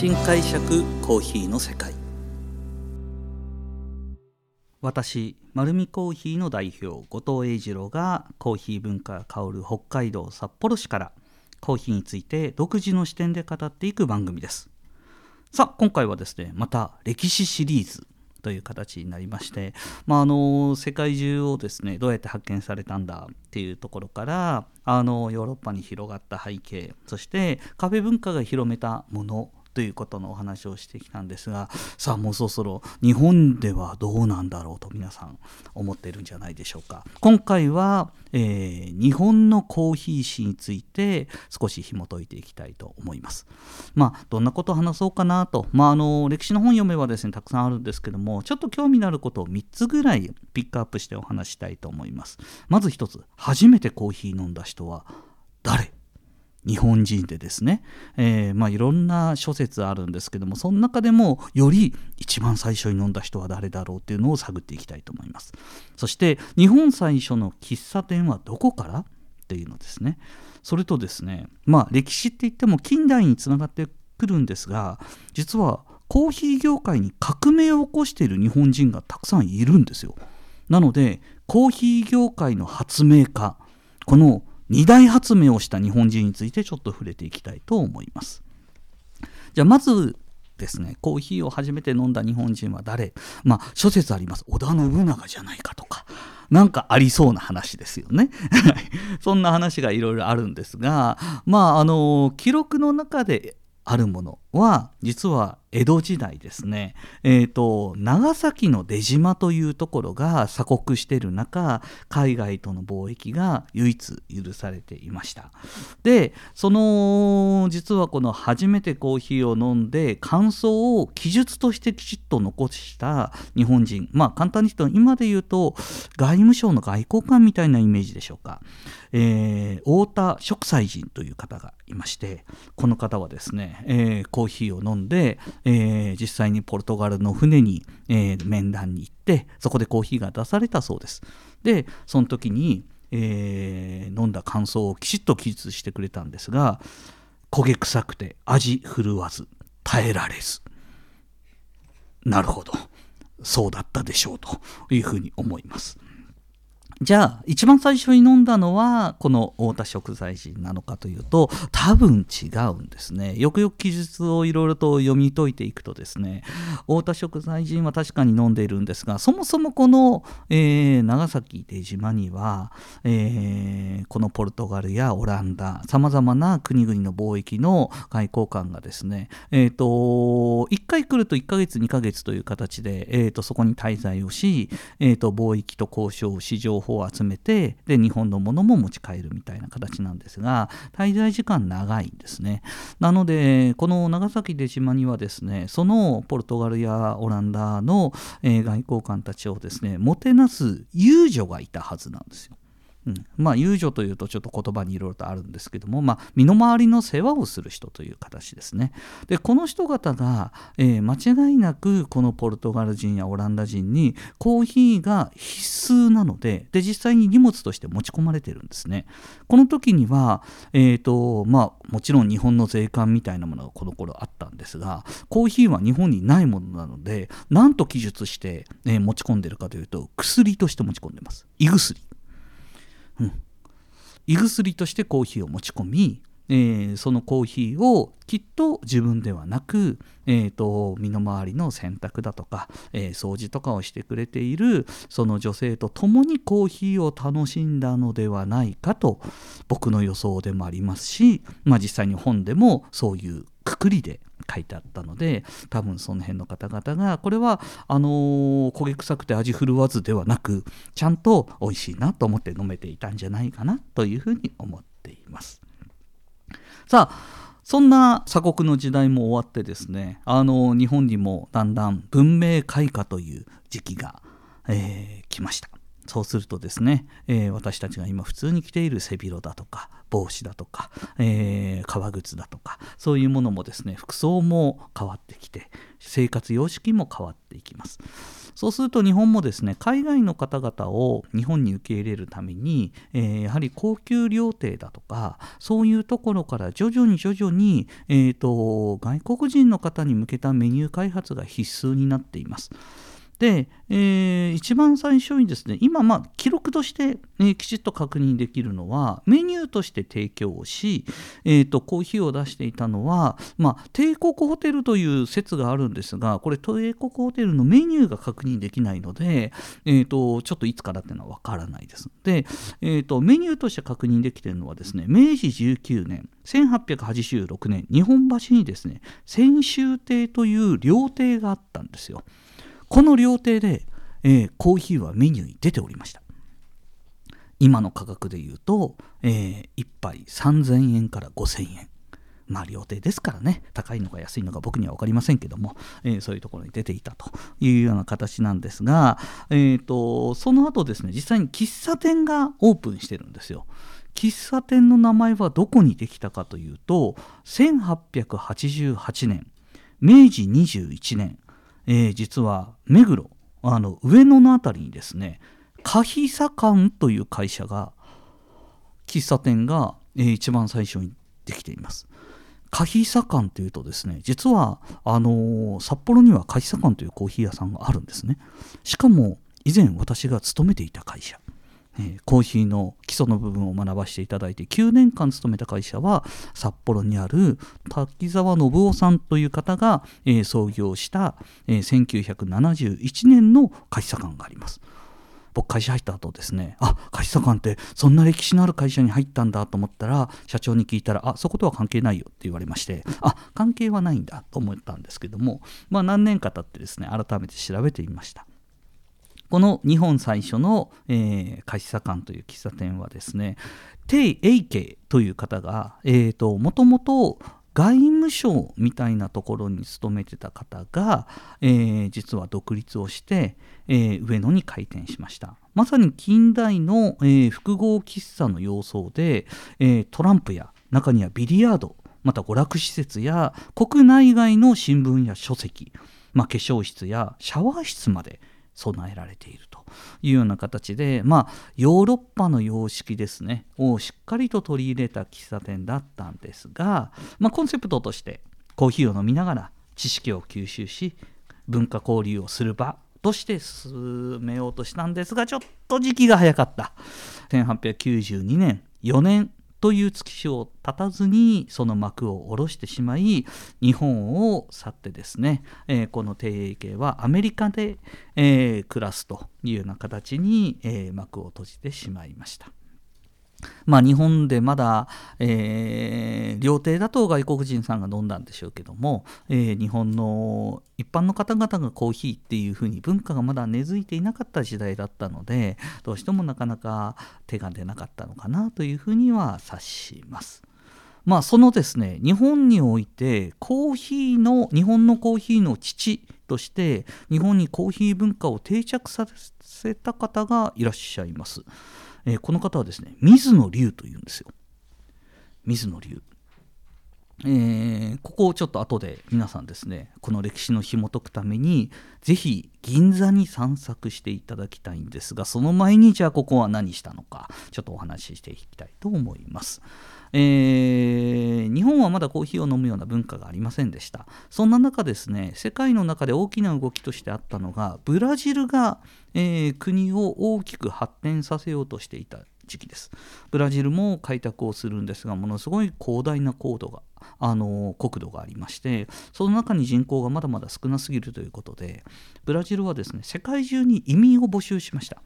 新解釈コーヒーの世界。私丸見コーヒーの代表後藤英二郎がコーヒー文化香る北海道札幌市からコーヒーについて独自の視点で語っていく番組です。さあ今回はですねまた歴史シリーズという形になりまして、まあ、あの世界中をですねどうやって発見されたんだっていうところからあのヨーロッパに広がった背景そしてカフェ文化が広めたものということのお話をしてきたんですがさあもうそろそろ日本ではどうなんだろうと皆さん思ってるんじゃないでしょうか。今回は、えー、日本のコーヒー史について少し紐解いていきたいと思います。まあどんなことを話そうかなと。まああの歴史の本読めばですねたくさんあるんですけどもちょっと興味のあることを3つぐらいピックアップしてお話したいと思います。まず1つ初めてコーヒー飲んだ人は誰？日本人でですね、えー、まあ、いろんな諸説あるんですけどもその中でもより一番最初に飲んだ人は誰だろうっていうのを探っていきたいと思います。そして日本最初の喫茶店はどこからっていうのですね。それとですねまあ歴史って言っても近代につながってくるんですが実はコーヒー業界に革命を起こしている日本人がたくさんいるんですよ。なのでコーヒー業界の発明家この二大発明をした日本人についてちょっと触れていきたいと思います。じゃあまずですね、コーヒーを初めて飲んだ日本人は誰？まあ諸説あります。織田信長じゃないかとか。なんかありそうな話ですよね。そんな話がいろいろあるんですが、まあ、あの、記録の中であるものは実は江戸時代ですね、えーと、長崎の出島というところが鎖国している中海外との貿易が唯一許されていました。でその実はこの初めてコーヒーを飲んで感想を記述としてきちっと残した日本人。まあ簡単に言うと今で言うと外務省の外交官みたいなイメージでしょうか、えー、太田植斎人という方がいましてこの方はですね、えー、コーヒーを飲んで、えー、実際にポルトガルの船に、えー、面談に行ってそこでコーヒーが出されたそうです。でその時に、えー、飲んだ感想をきちっと記述してくれたんですが焦げ臭くて味振るわず耐えられず。なるほど。そうだったでしょうというふうに思います。じゃあ一番最初に飲んだのはこの太田食材人なのかというと多分違うんですね。よくよく記述をいろいろと読み解いていくとですね太田食材人は確かに飲んでいるんですがそもそもこの、えー、長崎出島には、えー、このポルトガルやオランダさまざまな国々の貿易の外交官がですね、えーと、1回来ると1ヶ月2ヶ月という形で、えーと、そこに滞在をし、えーと、貿易と交渉市場方を集めてで日本のものも持ち帰るみたいな形なんですが滞在時間長いんですね。なのでこの長崎出島にはですねそのポルトガルやオランダの、え、外交官たちをですねもてなす遊女がいたはずなんですよ。うん、まあ遊女というとちょっと言葉にいろいろとあるんですけども、まあ、身の回りの世話をする人という形ですね。でこの人方が、えー、間違いなくこのポルトガル人やオランダ人にコーヒーが必須なのでで実際に荷物として持ち込まれてるんですね。この時には、えーとまあ、もちろん日本の税関みたいなものがこの頃あったんですがコーヒーは日本にないものなので何と記述して、えー、持ち込んでるかというと薬として持ち込んでます。胃薬。うん、胃薬としてコーヒーを持ち込み、えー、そのコーヒーをきっと自分ではなく、えーと、身の回りの洗濯だとか、えー、掃除とかをしてくれているその女性と共にコーヒーを楽しんだのではないかと僕の予想でもありますし、まあ、実際に本でもそういうくくりで書いてあったので多分その辺の方々がこれはあのー、焦げ臭くて味振るわずではなくちゃんと美味しいなと思って飲めていたんじゃないかなというふうに思っています。さあそんな鎖国の時代も終わってですねあの日本にもだんだん文明開化という時期が、えー、来ました。そうするとですね、えー、私たちが今普通に着ている背広だとか帽子だとか、えー、革靴だとかそういうものもですね服装も変わってきて生活様式も変わっていきますそうすると日本もですね海外の方々を日本に受け入れるために、えー、やはり高級料亭だとかそういうところから徐々に徐々に、えーと外国人の方に向けたメニュー開発が必須になっています。で、えー、一番最初にですね今まあ記録として、えー、きちっと確認できるのはメニューとして提供をし、えーと、コーヒーを出していたのは、まあ、帝国ホテルという説があるんですがこれ帝国ホテルのメニューが確認できないので、えーと、ちょっといつからっていうのは分からないです。で、えーと、メニューとして確認できているのはですね明治19年1886年日本橋にですね泉州亭という料亭があったんですよ。この料亭で、えー、コーヒーはメニューに出ておりました。今の価格で言うと、えー、1杯3000円から5000円。まあ料亭ですからね。高いのか安いのか僕には分かりませんけども、えー、そういうところに出ていたというような形なんですが、えーと、その後ですね実際に喫茶店がオープンしてるんですよ。喫茶店の名前はどこにできたかというと1888年明治21年えー、実は目黒あの上野の辺りにですねカヒサ館という会社が喫茶店が、えー、一番最初にできています。カヒサ館というとですね実はあのー、札幌にはカヒサ館というコーヒー屋さんがあるんですね。しかも以前私が勤めていた会社えー、コーヒーの基礎の部分を学ばせていただいて9年間勤めた会社は札幌にある滝沢信夫さんという方が、えー、創業した、えー、1971年の会社館があります。僕会社入った後ですねあ会社館ってそんな歴史のある会社に入ったんだと思ったら社長に聞いたらあそことは関係ないよって言われましてあ関係はないんだと思ったんですけどもまあ何年か経ってですね改めて調べてみましたこの日本最初の、えー、菓子茶館という喫茶店はですね鄭英慶という方が、えーと、もともと外務省みたいなところに勤めてた方が、えー、実は独立をして、えー、上野に開店しました。まさに近代の、えー、複合喫茶の様相で、えトランプや中にはビリヤードまた娯楽施設や国内外の新聞や書籍、まあ、化粧室やシャワー室まで備えられているというような形でまあヨーロッパの様式ですねをしっかりと取り入れた喫茶店だったんですが、まあ、コンセプトとしてコーヒーを飲みながら知識を吸収し文化交流をする場として進めようとしたんですがちょっと時期が早かった。1892年4年という月日を経たずにその幕を下ろしてしまい日本を去ってですね、えー、この帝英系はアメリカで、えー、暮らすというような形に、えー、幕を閉じてしまいました。まあ、日本でまだ、えー、料亭だと外国人さんが飲んだんでしょうけども、えー、日本の一般の方々がコーヒーっていうふうに文化がまだ根付いていなかった時代だったのでどうしてもなかなか手が出なかったのかなというふうには察します。まあそのですね日本においてコーヒーの日本のコーヒーの父として日本にコーヒー文化を定着させた方がいらっしゃいます。えー、この方はですね水野龍というんですよ水野龍えー、ここをちょっと後で皆さんですねこの歴史の紐解くために是非銀座に散策していただきたいんですがその前にじゃあここは何したのかちょっとお話ししていきたいと思います。えー、日本はまだコーヒーを飲むような文化がありませんでした。そんな中ですね世界の中で大きな動きとしてあったのがブラジルが、えー、国を大きく発展させようとしていた時期です。ブラジルも開拓をするんですがものすごい広大な高度があの国土がありましてその中に人口がまだまだ少なすぎるということでブラジルはですね世界中に移民を募集しました。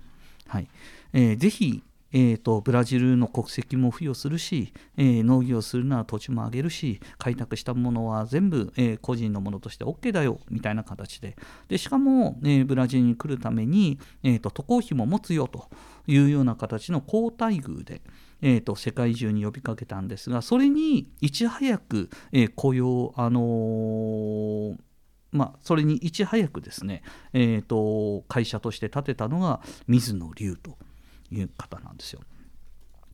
はい。えー、ぜひえーと、ブラジルの国籍も付与するし、えー、農業するなら土地もあげるし開拓したものは全部、えー、個人のものとして OK だよみたいな形で。でしかも、えー、ブラジルに来るために、えーと、渡航費も持つよというような形の好待遇で、えーと、世界中に呼びかけたんですがそれにいち早く、え雇用あのまあ、それにいち早くですね、えーと会社として建てたのが水野龍と。いう方なんですよ。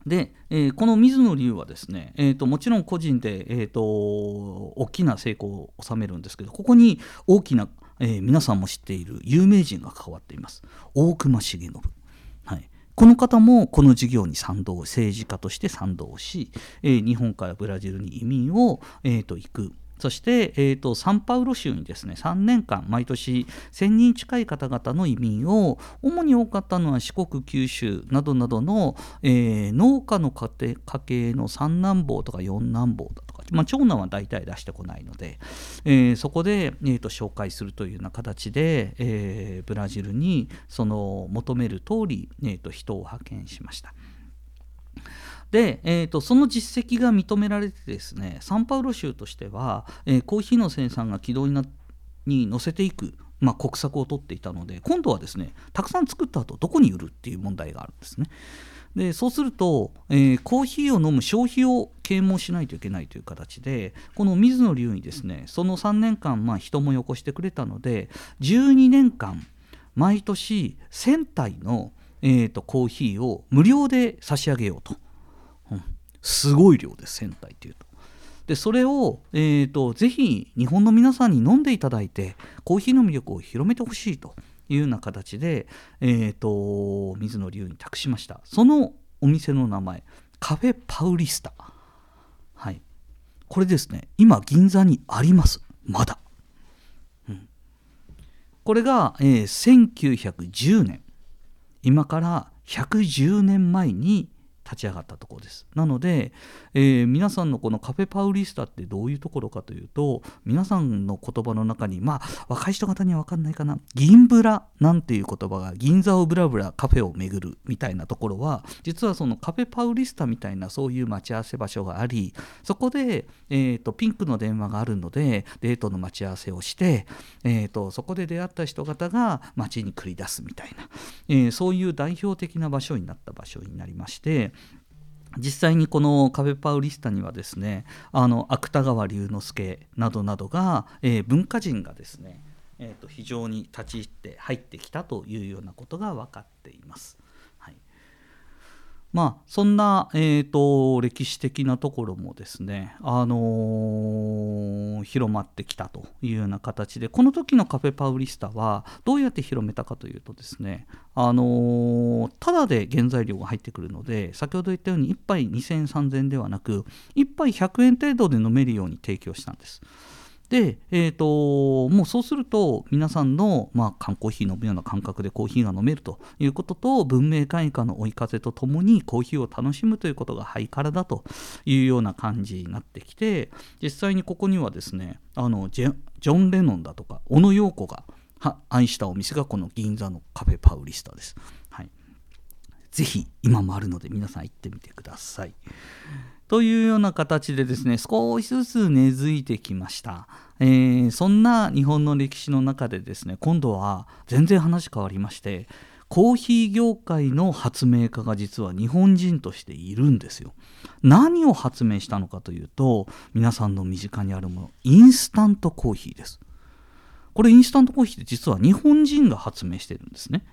で、えー、この水野龍はですね、えーと、もちろん個人で、えーと、大きな成功を収めるんですけどここに大きな、えー、皆さんも知っている有名人が関わっています。大隈重信、はい、この方もこの事業に賛同政治家として賛同し、えー、日本からブラジルに移民を、えーと行く。そして、えーと、サンパウロ州にですね3年間毎年1000人近い方々の移民を主に多かったのは四国九州などなどの、えー、農家の家庭家系の三男坊とか四男坊だとか、まあ、長男は大体出してこないので、えー、そこで、えーと、紹介するというような形で、えー、ブラジルにその求める通り、えーと人を派遣しました。で、えーと、その実績が認められてですねサンパウロ州としては、えー、コーヒーの生産が軌道になに乗せていく、まあ、国策を取っていたので今度はですねたくさん作った後どこに売るっていう問題があるんですね。でそうすると、えー、コーヒーを飲む消費を啓蒙しないといけないという形でこの水野龍にですねその3年間、まあ、人もよこしてくれたので12年間毎年1000体の、えーとコーヒーを無料で差し上げようと。すごい量です1000体っていうと。でそれを、えーと、ぜひ日本の皆さんに飲んでいただいてコーヒーの魅力を広めてほしいというような形で、えーと、水野龍に託しました。そのお店の名前カフェパウリスタ。はい。これですね。今銀座にあります。まだ、うん、これが、えー、1910年今から110年前に立ち上がったところです。なので、えー、皆さんのこのカフェパウリスタってどういうところかというと皆さんの言葉の中にまあ若い人方には分かんないかな。銀ブラなんていう言葉が銀座をブラブラカフェを巡るみたいなところは実はそのカフェパウリスタみたいなそういう待ち合わせ場所がありそこで、えーと、ピンクの電話があるのでデートの待ち合わせをして、えーと、そこで出会った人方が街に繰り出すみたいな、えー、そういう代表的な場所になった場所になりまして実際にこのカフェパウリスタにはですねあの芥川龍之介などなどが、えー、文化人がですね、えーと非常に立ち入って入ってきたというようなことが分かっています。まあ、そんな、えーと、歴史的なところもですね、あのー、広まってきたというような形でこの時のカフェパウリスタはどうやって広めたかというとですね、あのー、ただで原材料が入ってくるので先ほど言ったように1杯2000円、3000円ではなく1杯100円程度で飲めるように提供したんです。で、えーと、もうそうすると皆さんの、まあ、缶コーヒー飲むような感覚でコーヒーが飲めるということと文明開化の追い風とともにコーヒーを楽しむということがハイカラだというような感じになってきて実際にここにはですねあのジョン・レノンだとか小野陽子が愛したお店がこの銀座のカフェパウリスタです。はい、ぜひ今もあるので皆さん行ってみてください。というような形でですね少しずつ根付いてきました、えー、そんな日本の歴史の中でですね今度は全然話変わりましてコーヒー業界の発明家が実は日本人としているんですよ。何を発明したのかというと皆さんの身近にあるものインスタントコーヒーです。これインスタントコーヒーって実は日本人が発明してるんですね、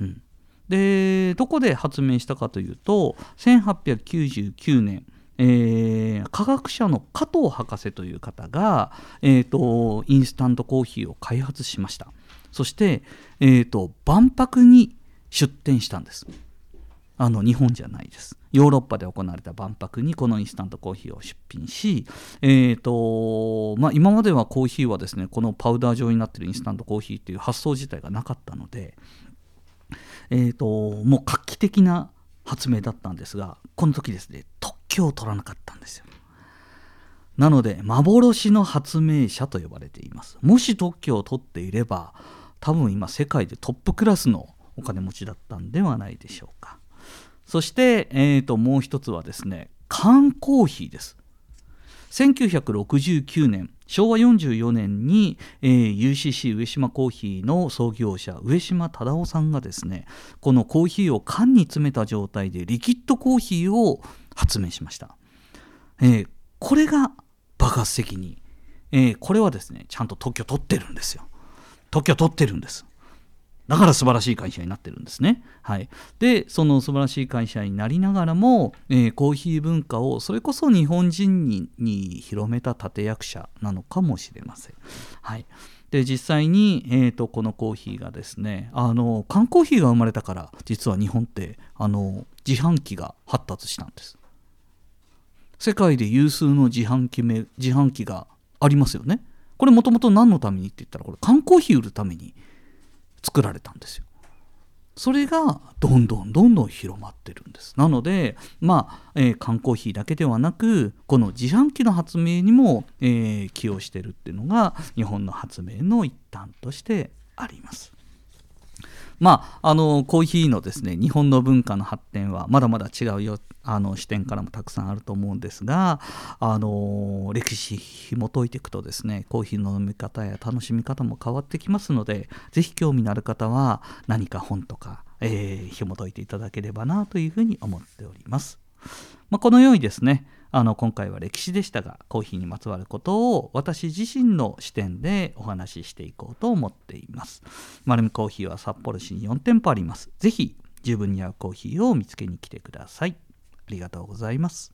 うん、でどこで発明したかというと1899年えー、科学者の加藤博士という方が、えーと、インスタントコーヒーを開発しました。そして、えーと、万博に出展したんです。あの日本じゃないです。ヨーロッパで行われた万博にこのインスタントコーヒーを出品し、えーとまあ、今まではコーヒーはですねこのパウダー状になってるインスタントコーヒーという発想自体がなかったので、えーともう画期的な発明だったんですがこの時ですね特許を取らなかったんですよ。なので幻の発明者と呼ばれています。もし特許を取っていれば多分今世界でトップクラスのお金持ちだったんではないでしょうか。そして、えー、ともう一つはですね缶コーヒーです。1969年昭和44年に、えー、UCC 上島コーヒーの創業者上島忠夫さんがですねこのコーヒーを缶に詰めた状態でリキッドコーヒーを発明しました、えー、これが爆発的に、えー、これはですねちゃんと特許取ってるんですよ。特許取ってるんです。だから素晴らしい会社になってるんですね。はい、でその素晴らしい会社になりながらも、えー、コーヒー文化をそれこそ日本人にに広めた立役者なのかもしれません。はいで実際に、えーと、このコーヒーがですねあの缶コーヒーが生まれたから実は日本ってあの自販機が発達したんです世界で有数の自販機め自販機がありますよねこれもともと何のためにって言ったらこれ缶コーヒー売るために作られたんですよ。それがどんどんどんどん広まってるんです。なのでまあ、えー、缶コーヒーだけではなくこの自販機の発明にも、えー、寄与してるっていうのが日本の発明の一端としてあります。まあ、あのコーヒーのですね日本の文化の発展はまだまだ違うよあの視点からもたくさんあると思うんですがあの歴史紐解いていくとですねコーヒーの飲み方や楽しみ方も変わってきますので是非興味のある方は何か本とか、えー、紐解いていただければなというふうに思っております。まあ、このようにですねあの今回は歴史でしたがコーヒーにまつわることを私自身の視点でお話ししていこうと思っています。丸るコーヒーは札幌市に4店舗あります。ぜひ十分に合うコーヒーを見つけに来てください。ありがとうございます。